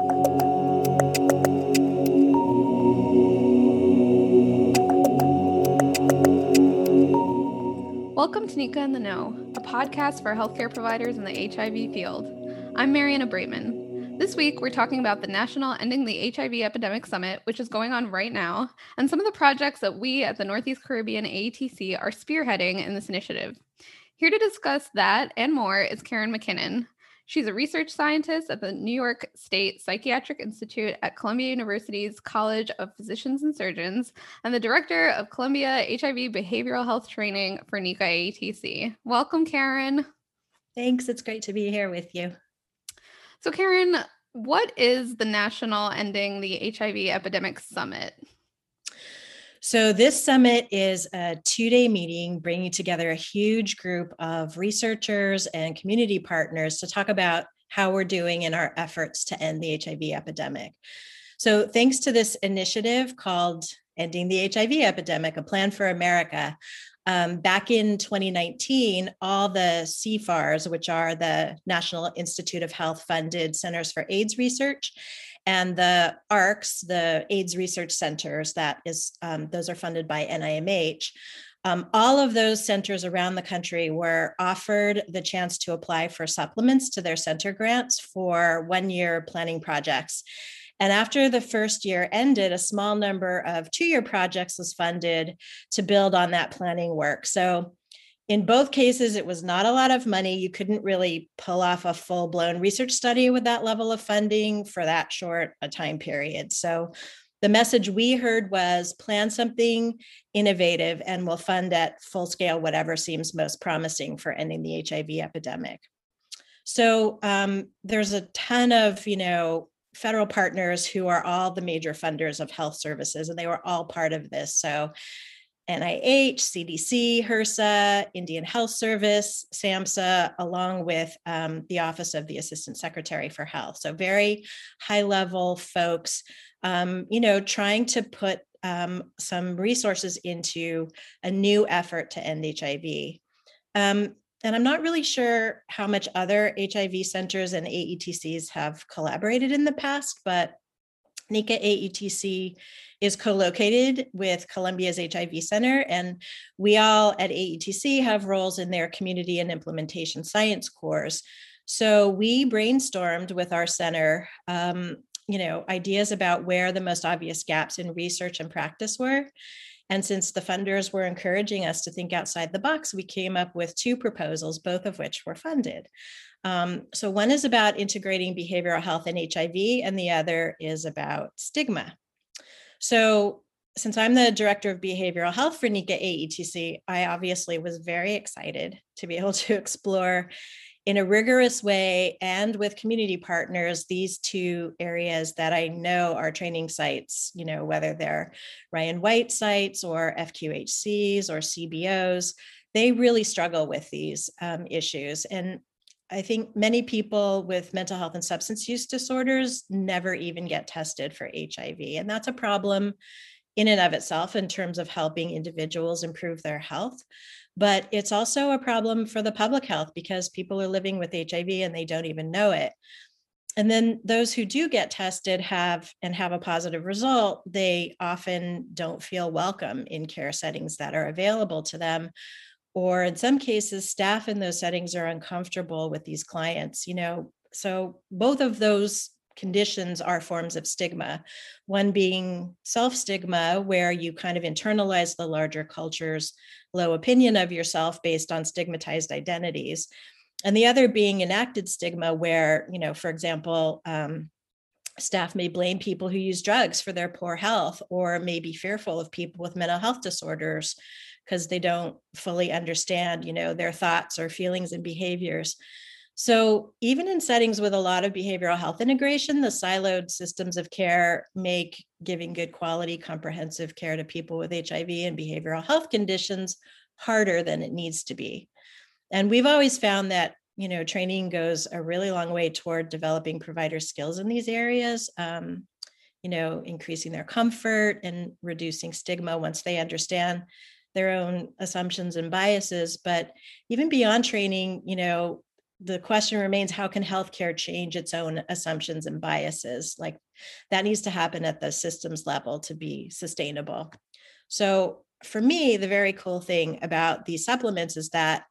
Welcome to NECA in the Know, a podcast for healthcare providers in the HIV field. I'm Mariana Braitman. This week, we're talking about the National Ending the HIV Epidemic Summit, which is going on right now, and some of the projects that we at the Northeast Caribbean AETC are spearheading in this initiative. Here to discuss that and more is Karen McKinnon. She's a research scientist at the New York State Psychiatric Institute at Columbia University's College of Physicians and Surgeons and the director of Columbia HIV Behavioral Health Training for NECA AETC. Welcome, Karen. Thanks. It's great to be here with you. So, Karen, what is the National Ending the HIV Epidemic Summit? So, this summit is a two day meeting bringing together a huge group of researchers and community partners to talk about how we're doing in our efforts to end the HIV epidemic. So, thanks to this initiative called Ending the HIV Epidemic, a plan for America, um, back in 2019, all the CFARs, which are the National Institute of Health funded Centers for AIDS Research, and the ARCs, the AIDS research centers, that is, um, those are funded by NIMH. Um, all of those centers around the country were offered the chance to apply for supplements to their center grants for one year planning projects. And after the first year ended, a small number of two year projects was funded to build on that planning work. So in both cases, it was not a lot of money. You couldn't really pull off a full blown research study with that level of funding for that short a time period. So the message we heard was plan something innovative and we'll fund at full scale whatever seems most promising for ending the HIV epidemic. So um, there's a ton of, you know, federal partners who are all the major funders of health services, and they were all part of this. So NIH, CDC, HRSA, Indian Health Service, SAMHSA, along with um, the Office of the Assistant Secretary for Health. So very high level folks, um, you know, trying to put um, some resources into a new effort to end HIV. Um, and I'm not really sure how much other HIV centers and AETCs have collaborated in the past, but NECA AETC is co-located with Columbia's HIV Center, and we all at AETC have roles in their community and implementation science cores. So we brainstormed with our center, um, you know, ideas about where the most obvious gaps in research and practice were. And since the funders were encouraging us to think outside the box, we came up with two proposals, both of which were funded. Um, so one is about integrating behavioral health and HIV, and the other is about stigma. So since I'm the director of behavioral health for NECA AETC, I obviously was very excited to be able to explore in a rigorous way and with community partners these two areas that I know are training sites, you know, whether they're Ryan White sites or FQHCs or CBOs, they really struggle with these um, issues. And I think many people with mental health and substance use disorders never even get tested for HIV. And that's a problem in and of itself in terms of helping individuals improve their health. But it's also a problem for the public health because people are living with HIV and they don't even know it. And then those who do get tested have and have a positive result, they often don't feel welcome in care settings that are available to them or in some cases staff in those settings are uncomfortable with these clients you know? So both of those conditions are forms of stigma. One being self stigma where you kind of internalize the larger culture's low opinion of yourself based on stigmatized identities. And the other being enacted stigma where you know for example um, staff may blame people who use drugs for their poor health or may be fearful of people with mental health disorders because they don't fully understand you know their thoughts or feelings and behaviors. So even in settings with a lot of behavioral health integration the siloed systems of care make giving good quality comprehensive care to people with hiv and behavioral health conditions harder than it needs to be. And we've always found that you know training goes a really long way toward developing provider skills in these areas um, you know increasing their comfort and reducing stigma once they understand their own assumptions and biases but even beyond training you know the question remains how can healthcare change its own assumptions and biases? Like that needs to happen at the systems level to be sustainable. So for me the very cool thing about these supplements is that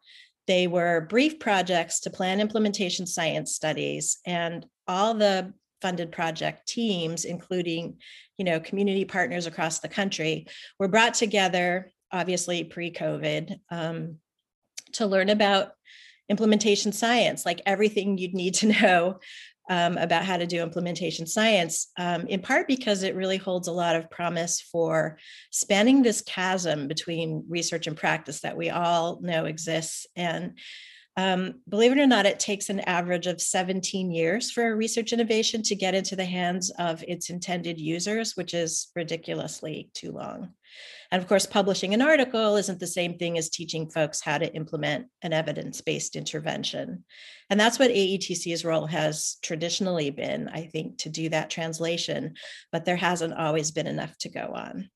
they were brief projects to plan implementation science studies and all the funded project teams including you know community partners across the country were brought together obviously pre-covid um, to learn about implementation science, like everything you'd need to know um, about how to do implementation science, um, in part because it really holds a lot of promise for spanning this chasm between research and practice that we all know exists. And um, believe it or not, it takes an average of 17 years for a research innovation to get into the hands of its intended users, which is ridiculously too long. And of course, publishing an article isn't the same thing as teaching folks how to implement an evidence based intervention. And that's what AETC's role has traditionally been, I think, to do that translation, but there hasn't always been enough to go on.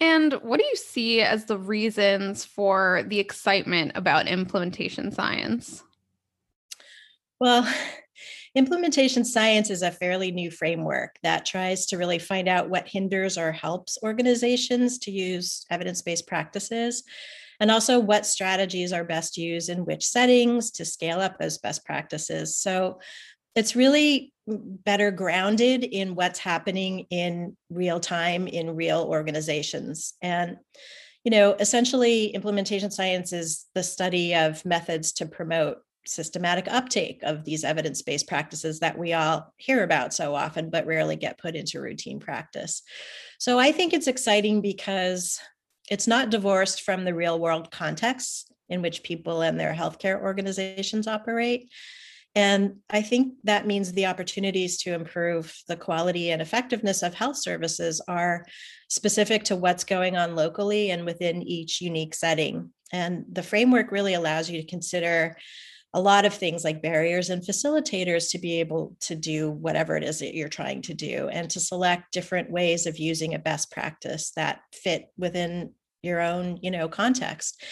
And what do you see as the reasons for the excitement about implementation science? Well, Implementation science is a fairly new framework that tries to really find out what hinders or helps organizations to use evidence based practices, and also what strategies are best used in which settings to scale up those best practices. So it's really better grounded in what's happening in real time in real organizations. And you know, essentially, implementation science is the study of methods to promote systematic uptake of these evidence based practices that we all hear about so often, but rarely get put into routine practice. So I think it's exciting because it's not divorced from the real world context in which people and their healthcare organizations operate. And I think that means the opportunities to improve the quality and effectiveness of health services are specific to what's going on locally and within each unique setting. And the framework really allows you to consider a lot of things like barriers and facilitators to be able to do whatever it is that you're trying to do and to select different ways of using a best practice that fit within your own you know context.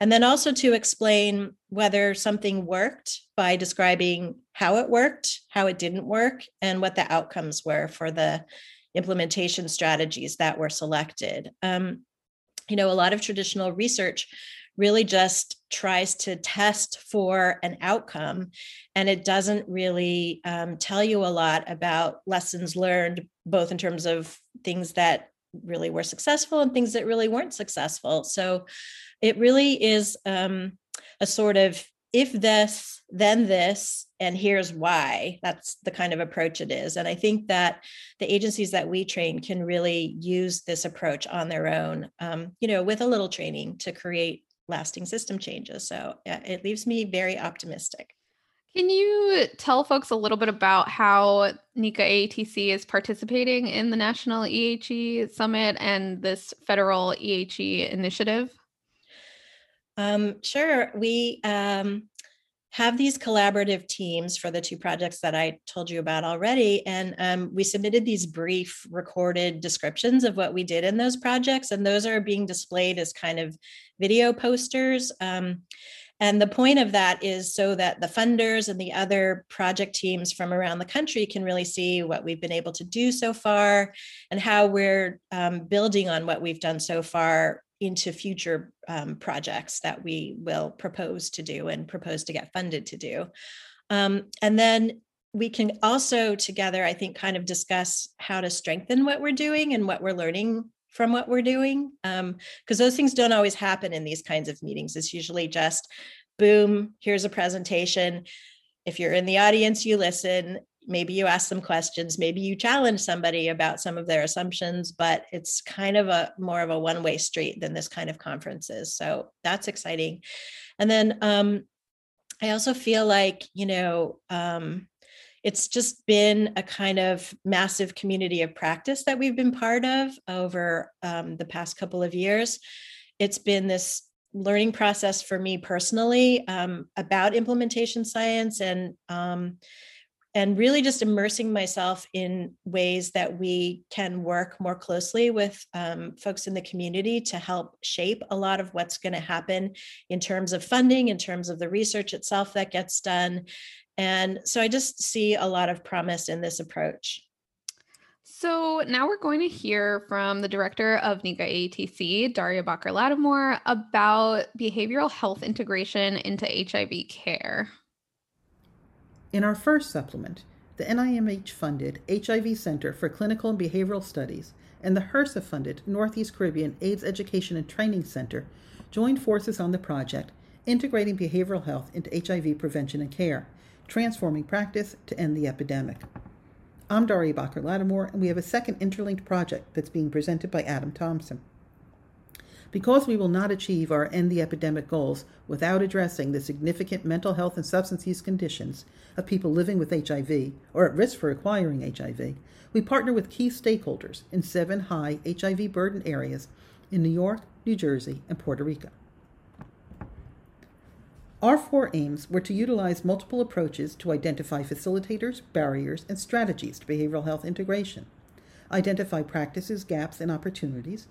And then also to explain whether something worked by describing how it worked how it didn't work and what the outcomes were for the implementation strategies that were selected. Um, you know a lot of traditional research really just tries to test for an outcome and it doesn't really um, tell you a lot about lessons learned both in terms of things that really were successful and things that really weren't successful so it really is um, a sort of if this then this and here's why that's the kind of approach it is and i think that the agencies that we train can really use this approach on their own um, you know with a little training to create lasting system changes. So yeah, it leaves me very optimistic. Can you tell folks a little bit about how NECA AETC is participating in the National EHE Summit and this federal EHE initiative? Um, sure. We um, have these collaborative teams for the two projects that I told you about already. And um, we submitted these brief recorded descriptions of what we did in those projects, and those are being displayed as kind of video posters. Um, and the point of that is so that the funders and the other project teams from around the country can really see what we've been able to do so far and how we're um, building on what we've done so far into future um, projects that we will propose to do and propose to get funded to do. Um, and then we can also together, I think, kind of discuss how to strengthen what we're doing and what we're learning from what we're doing. Because um, those things don't always happen in these kinds of meetings. It's usually just boom, here's a presentation. If you're in the audience, you listen maybe you ask some questions maybe you challenge somebody about some of their assumptions but it's kind of a more of a one way street than this kind of conferences so that's exciting and then um, i also feel like you know um, it's just been a kind of massive community of practice that we've been part of over um, the past couple of years it's been this learning process for me personally um, about implementation science and um, and really just immersing myself in ways that we can work more closely with um, folks in the community to help shape a lot of what's going to happen in terms of funding, in terms of the research itself that gets done. And so I just see a lot of promise in this approach. So now we're going to hear from the director of NECA ATC, Daria Boccher Lattimore, about behavioral health integration into HIV care. In our first supplement, the NIMH funded HIV Center for Clinical and Behavioral Studies and the HRSA funded Northeast Caribbean AIDS Education and Training Center joined forces on the project integrating behavioral health into HIV prevention and care, transforming practice to end the epidemic. I'm Daria Boccher Lattimore, and we have a second interlinked project that's being presented by Adam Thompson. Because we will not achieve our end the epidemic goals without addressing the significant mental health and substance use conditions of people living with HIV or at risk for acquiring HIV, we partner with key stakeholders in seven high HIV burden areas in New York, New Jersey, and Puerto Rico. Our four aims were to utilize multiple approaches to identify facilitators, barriers, and strategies to behavioral health integration, identify practices, gaps, and opportunities,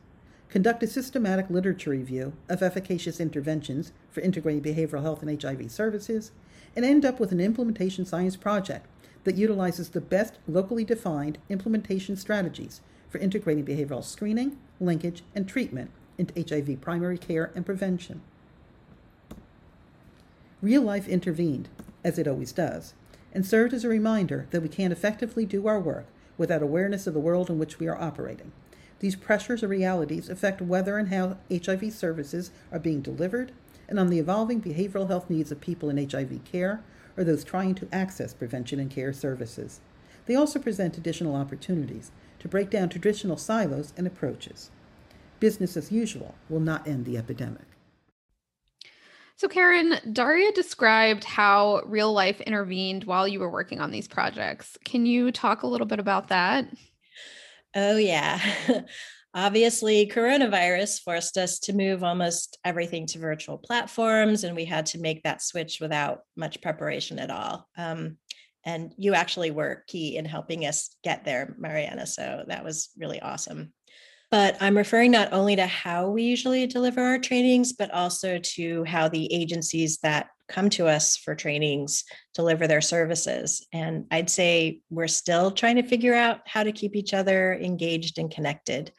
conduct a systematic literature review of efficacious interventions for integrating behavioral health and HIV services, and end up with an implementation science project that utilizes the best locally defined implementation strategies for integrating behavioral screening, linkage, and treatment into HIV primary care and prevention. Real life intervened, as it always does, and served as a reminder that we can't effectively do our work without awareness of the world in which we are operating. These pressures or realities affect whether and how HIV services are being delivered and on the evolving behavioral health needs of people in HIV care or those trying to access prevention and care services. They also present additional opportunities to break down traditional silos and approaches. Business as usual will not end the epidemic. So, Karen, Daria described how real life intervened while you were working on these projects. Can you talk a little bit about that? Oh, yeah. Obviously, coronavirus forced us to move almost everything to virtual platforms, and we had to make that switch without much preparation at all. Um, and you actually were key in helping us get there, Mariana. So that was really awesome. But I'm referring not only to how we usually deliver our trainings, but also to how the agencies that come to us for trainings deliver their services. And I'd say we're still trying to figure out how to keep each other engaged and connected.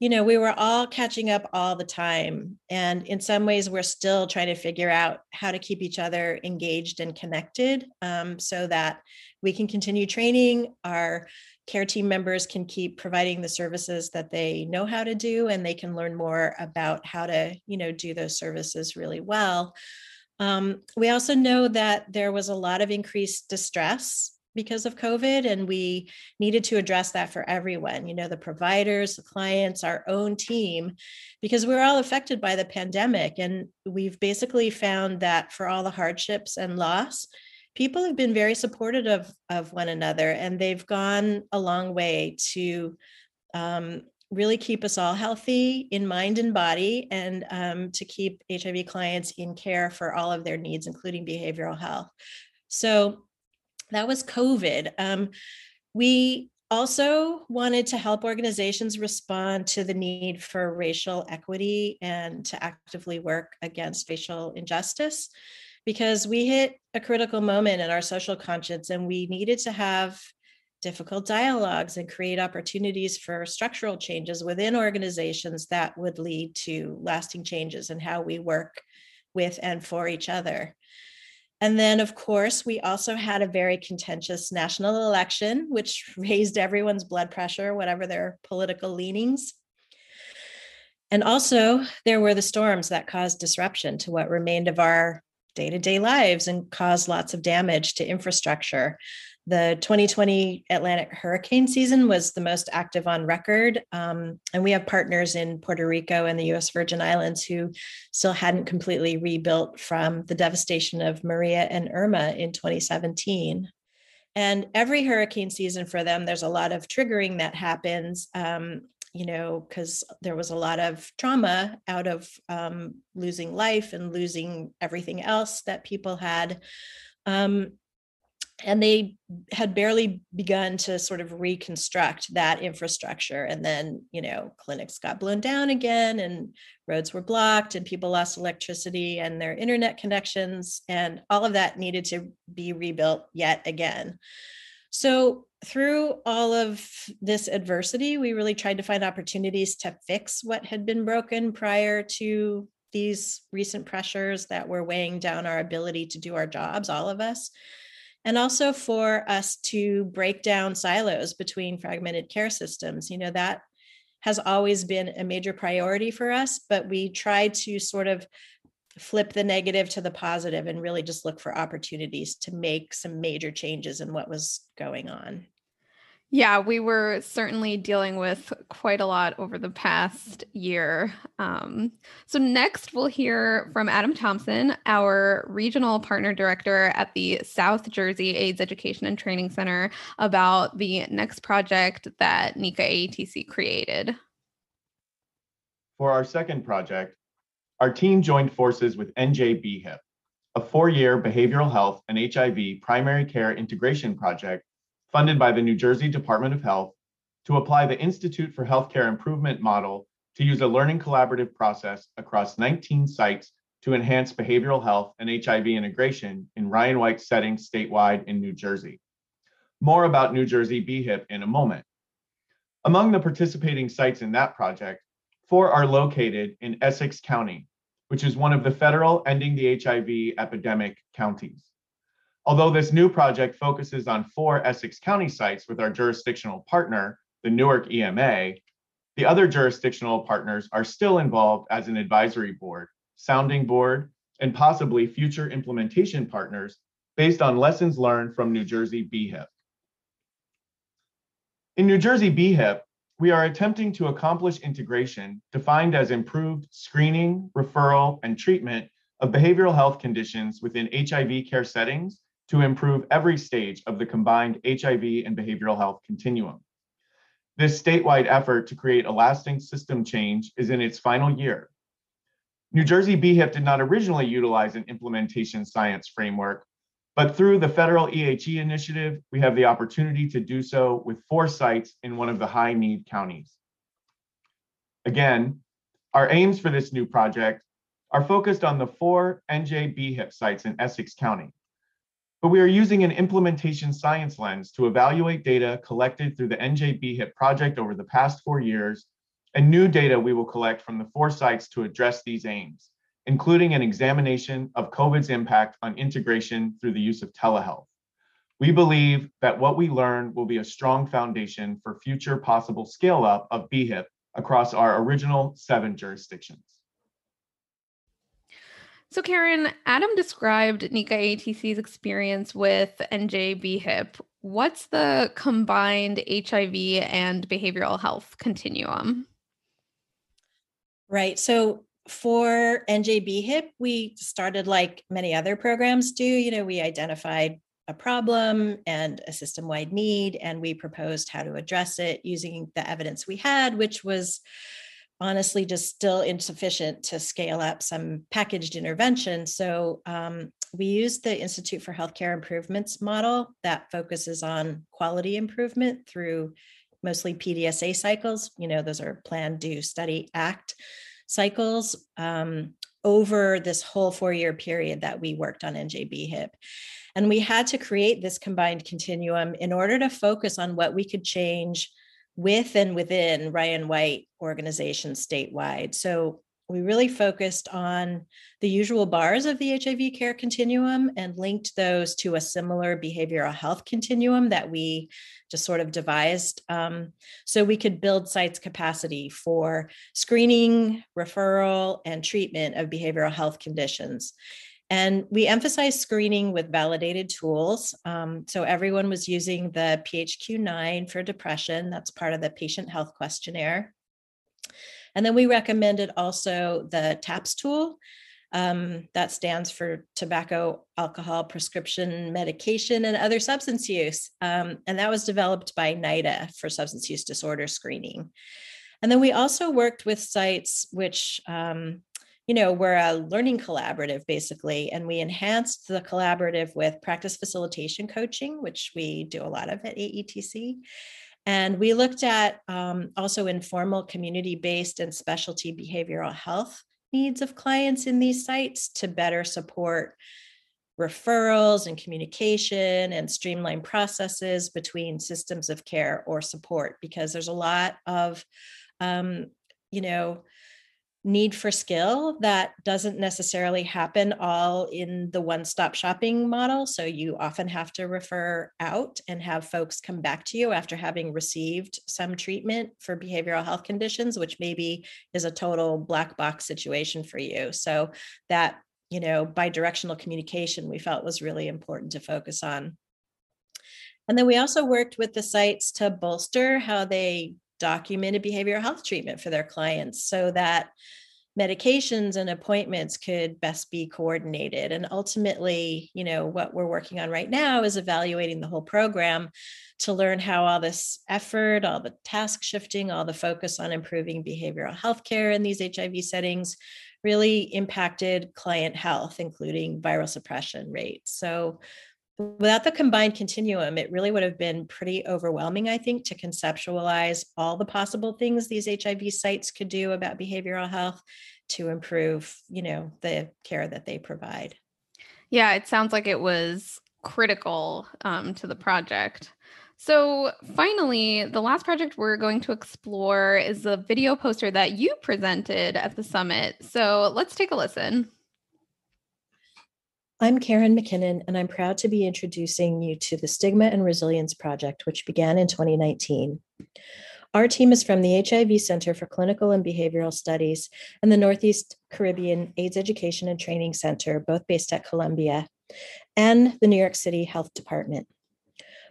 You know, we were all catching up all the time. And in some ways, we're still trying to figure out how to keep each other engaged and connected um, so that we can continue training our care team members can keep providing the services that they know how to do and they can learn more about how to you know do those services really well um, we also know that there was a lot of increased distress because of COVID, and we needed to address that for everyone, you know, the providers, the clients, our own team, because we're all affected by the pandemic. And we've basically found that for all the hardships and loss, people have been very supportive of, of one another, and they've gone a long way to um, really keep us all healthy in mind and body and um, to keep HIV clients in care for all of their needs, including behavioral health. So that was COVID. Um, we also wanted to help organizations respond to the need for racial equity and to actively work against racial injustice because we hit a critical moment in our social conscience and we needed to have difficult dialogues and create opportunities for structural changes within organizations that would lead to lasting changes in how we work with and for each other. And then, of course, we also had a very contentious national election, which raised everyone's blood pressure, whatever their political leanings. And also, there were the storms that caused disruption to what remained of our day to day lives and caused lots of damage to infrastructure. The 2020 Atlantic hurricane season was the most active on record. Um, and we have partners in Puerto Rico and the US Virgin Islands who still hadn't completely rebuilt from the devastation of Maria and Irma in 2017. And every hurricane season for them, there's a lot of triggering that happens. Um, you know, because there was a lot of trauma out of um, losing life and losing everything else that people had. Um, and they had barely begun to sort of reconstruct that infrastructure and then you know clinics got blown down again and roads were blocked and people lost electricity and their internet connections and all of that needed to be rebuilt yet again so through all of this adversity we really tried to find opportunities to fix what had been broken prior to these recent pressures that were weighing down our ability to do our jobs all of us and also for us to break down silos between fragmented care systems. You know, that has always been a major priority for us, but we try to sort of flip the negative to the positive and really just look for opportunities to make some major changes in what was going on. Yeah, we were certainly dealing with quite a lot over the past year. Um, so, next, we'll hear from Adam Thompson, our regional partner director at the South Jersey AIDS Education and Training Center, about the next project that NECA AETC created. For our second project, our team joined forces with NJBHIP, a four year behavioral health and HIV primary care integration project funded by the New Jersey Department of Health to apply the Institute for Healthcare Improvement model to use a learning collaborative process across 19 sites to enhance behavioral health and HIV integration in Ryan White settings statewide in New Jersey. More about New Jersey BHIP in a moment. Among the participating sites in that project, four are located in Essex County, which is one of the federal ending the HIV epidemic counties. Although this new project focuses on four Essex County sites with our jurisdictional partner, the Newark EMA, the other jurisdictional partners are still involved as an advisory board, sounding board, and possibly future implementation partners based on lessons learned from New Jersey BHIP. In New Jersey BHIP, we are attempting to accomplish integration defined as improved screening, referral, and treatment of behavioral health conditions within HIV care settings to improve every stage of the combined HIV and behavioral health continuum. This statewide effort to create a lasting system change is in its final year. New Jersey BHIP did not originally utilize an implementation science framework, but through the federal EHE initiative, we have the opportunity to do so with four sites in one of the high need counties. Again, our aims for this new project are focused on the four NJ BHIP sites in Essex County but we are using an implementation science lens to evaluate data collected through the NJBHIP project over the past four years and new data we will collect from the four sites to address these aims, including an examination of COVID's impact on integration through the use of telehealth. We believe that what we learn will be a strong foundation for future possible scale up of BHIP across our original seven jurisdictions. So, Karen, Adam described NECA ATC's experience with NJBHIP. What's the combined HIV and behavioral health continuum? Right. So, for NJBHIP, we started like many other programs do. You know, we identified a problem and a system wide need, and we proposed how to address it using the evidence we had, which was honestly just still insufficient to scale up some packaged intervention. So um, we used the Institute for Healthcare Improvements model that focuses on quality improvement through mostly PDSA cycles. You know, those are plan, do, study, act cycles um, over this whole four year period that we worked on NJBHIP. And we had to create this combined continuum in order to focus on what we could change with and within Ryan White organizations statewide. So we really focused on the usual bars of the HIV care continuum and linked those to a similar behavioral health continuum that we just sort of devised um, so we could build sites capacity for screening, referral, and treatment of behavioral health conditions. And we emphasized screening with validated tools. Um, so everyone was using the PHQ 9 for depression. That's part of the patient health questionnaire. And then we recommended also the TAPS tool. Um, that stands for tobacco, alcohol, prescription medication, and other substance use. Um, and that was developed by NIDA for substance use disorder screening. And then we also worked with sites which um, you know, we're a learning collaborative basically, and we enhanced the collaborative with practice facilitation coaching, which we do a lot of at AETC. And we looked at um, also informal community based and specialty behavioral health needs of clients in these sites to better support referrals and communication and streamline processes between systems of care or support because there's a lot of um, you know need for skill that doesn't necessarily happen all in the one stop shopping model. So you often have to refer out and have folks come back to you after having received some treatment for behavioral health conditions, which maybe is a total black box situation for you. So that, you know, bi directional communication we felt was really important to focus on. And then we also worked with the sites to bolster how they documented behavioral health treatment for their clients so that medications and appointments could best be coordinated. And ultimately you know what we're working on right now is evaluating the whole program to learn how all this effort all the task shifting all the focus on improving behavioral health care in these hiv settings really impacted client health including viral suppression rates. So without the combined continuum, it really would have been pretty overwhelming, I think, to conceptualize all the possible things these HIV sites could do about behavioral health to improve, you know, the care that they provide. Yeah, it sounds like it was critical um, to the project. So, finally, the last project we're going to explore is the video poster that you presented at the summit. So, let's take a listen. I'm Karen McKinnon, and I'm proud to be introducing you to the Stigma and Resilience Project, which began in 2019. Our team is from the HIV Center for Clinical and Behavioral Studies and the Northeast Caribbean AIDS Education and Training Center, both based at Columbia, and the New York City Health Department.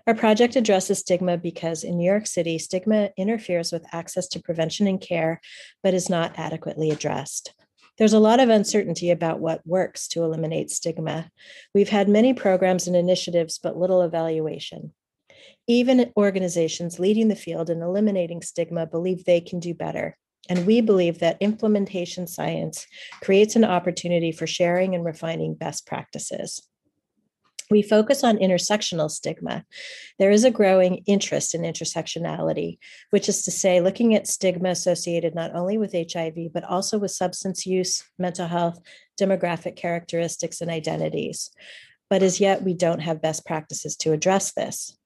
Our project addresses stigma because in New York City, stigma interferes with access to prevention and care, but is not adequately addressed. There's a lot of uncertainty about what works to eliminate stigma. We've had many programs and initiatives, but little evaluation. Even organizations leading the field in eliminating stigma believe they can do better. And we believe that implementation science creates an opportunity for sharing and refining best practices we focus on intersectional stigma. There is a growing interest in intersectionality, which is to say, looking at stigma associated not only with HIV, but also with substance use, mental health, demographic characteristics, and identities. But as yet, we don't have best practices to address this.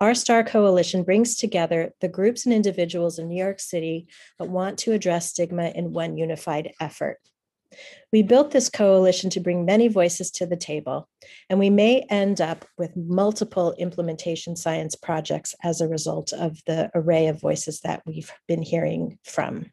Our STAR Coalition brings together the groups and individuals in New York City that want to address stigma in one unified effort. We built this coalition to bring many voices to the table, and we may end up with multiple implementation science projects as a result of the array of voices that we've been hearing from.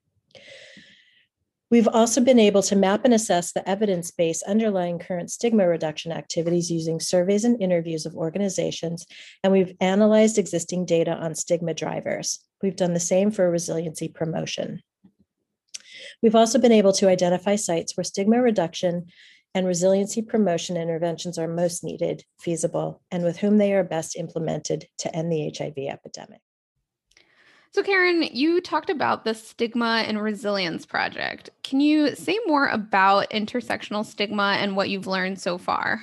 We've also been able to map and assess the evidence base underlying current stigma reduction activities using surveys and interviews of organizations, and we've analyzed existing data on stigma drivers. We've done the same for resiliency promotion. We've also been able to identify sites where stigma reduction and resiliency promotion interventions are most needed, feasible, and with whom they are best implemented to end the HIV epidemic. So, Karen, you talked about the Stigma and Resilience Project. Can you say more about intersectional stigma and what you've learned so far?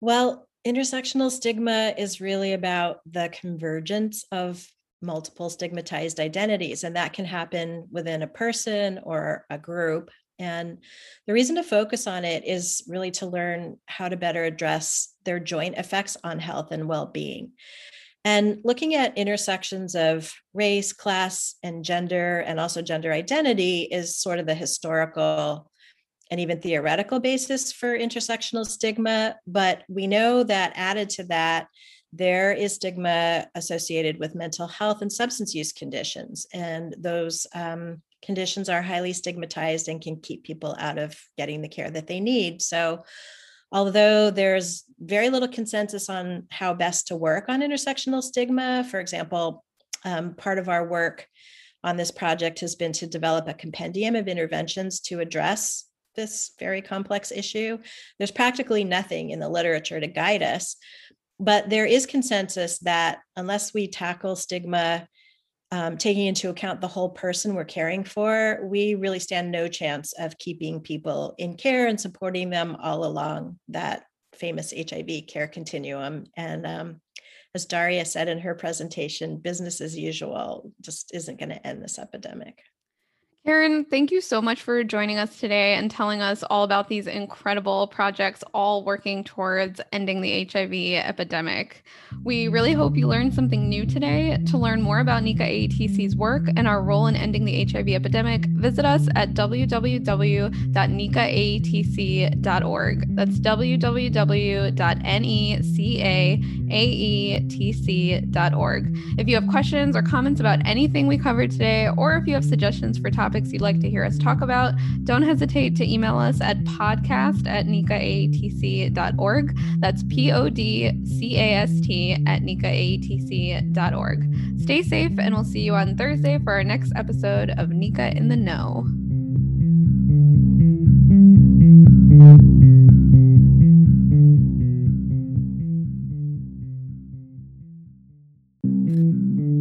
Well, intersectional stigma is really about the convergence of multiple stigmatized identities, and that can happen within a person or a group. And the reason to focus on it is really to learn how to better address their joint effects on health and well being. And looking at intersections of race, class, and gender, and also gender identity is sort of the historical and even theoretical basis for intersectional stigma. But we know that added to that, there is stigma associated with mental health and substance use conditions. And those um, conditions are highly stigmatized and can keep people out of getting the care that they need. So, although there's very little consensus on how best to work on intersectional stigma, for example, um, part of our work on this project has been to develop a compendium of interventions to address this very complex issue. There's practically nothing in the literature to guide us, but there is consensus that unless we tackle stigma um, taking into account the whole person we're caring for, we really stand no chance of keeping people in care and supporting them all along that famous HIV care continuum. And um, as Daria said in her presentation, business as usual just isn't going to end this epidemic. Karen, thank you so much for joining us today and telling us all about these incredible projects, all working towards ending the HIV epidemic. We really hope you learned something new today. To learn more about NECA AETC's work and our role in ending the HIV epidemic, visit us at www.necaaetc.org. That's www.necaaetc.org. If you have questions or comments about anything we covered today, or if you have suggestions for topics, topics you'd like to hear us talk about, don't hesitate to email us at podcast at necaaetc.org. That's P O D C A S T at necaaetc.org. Stay safe, and we'll see you on Thursday for our next episode of NECA in the Know.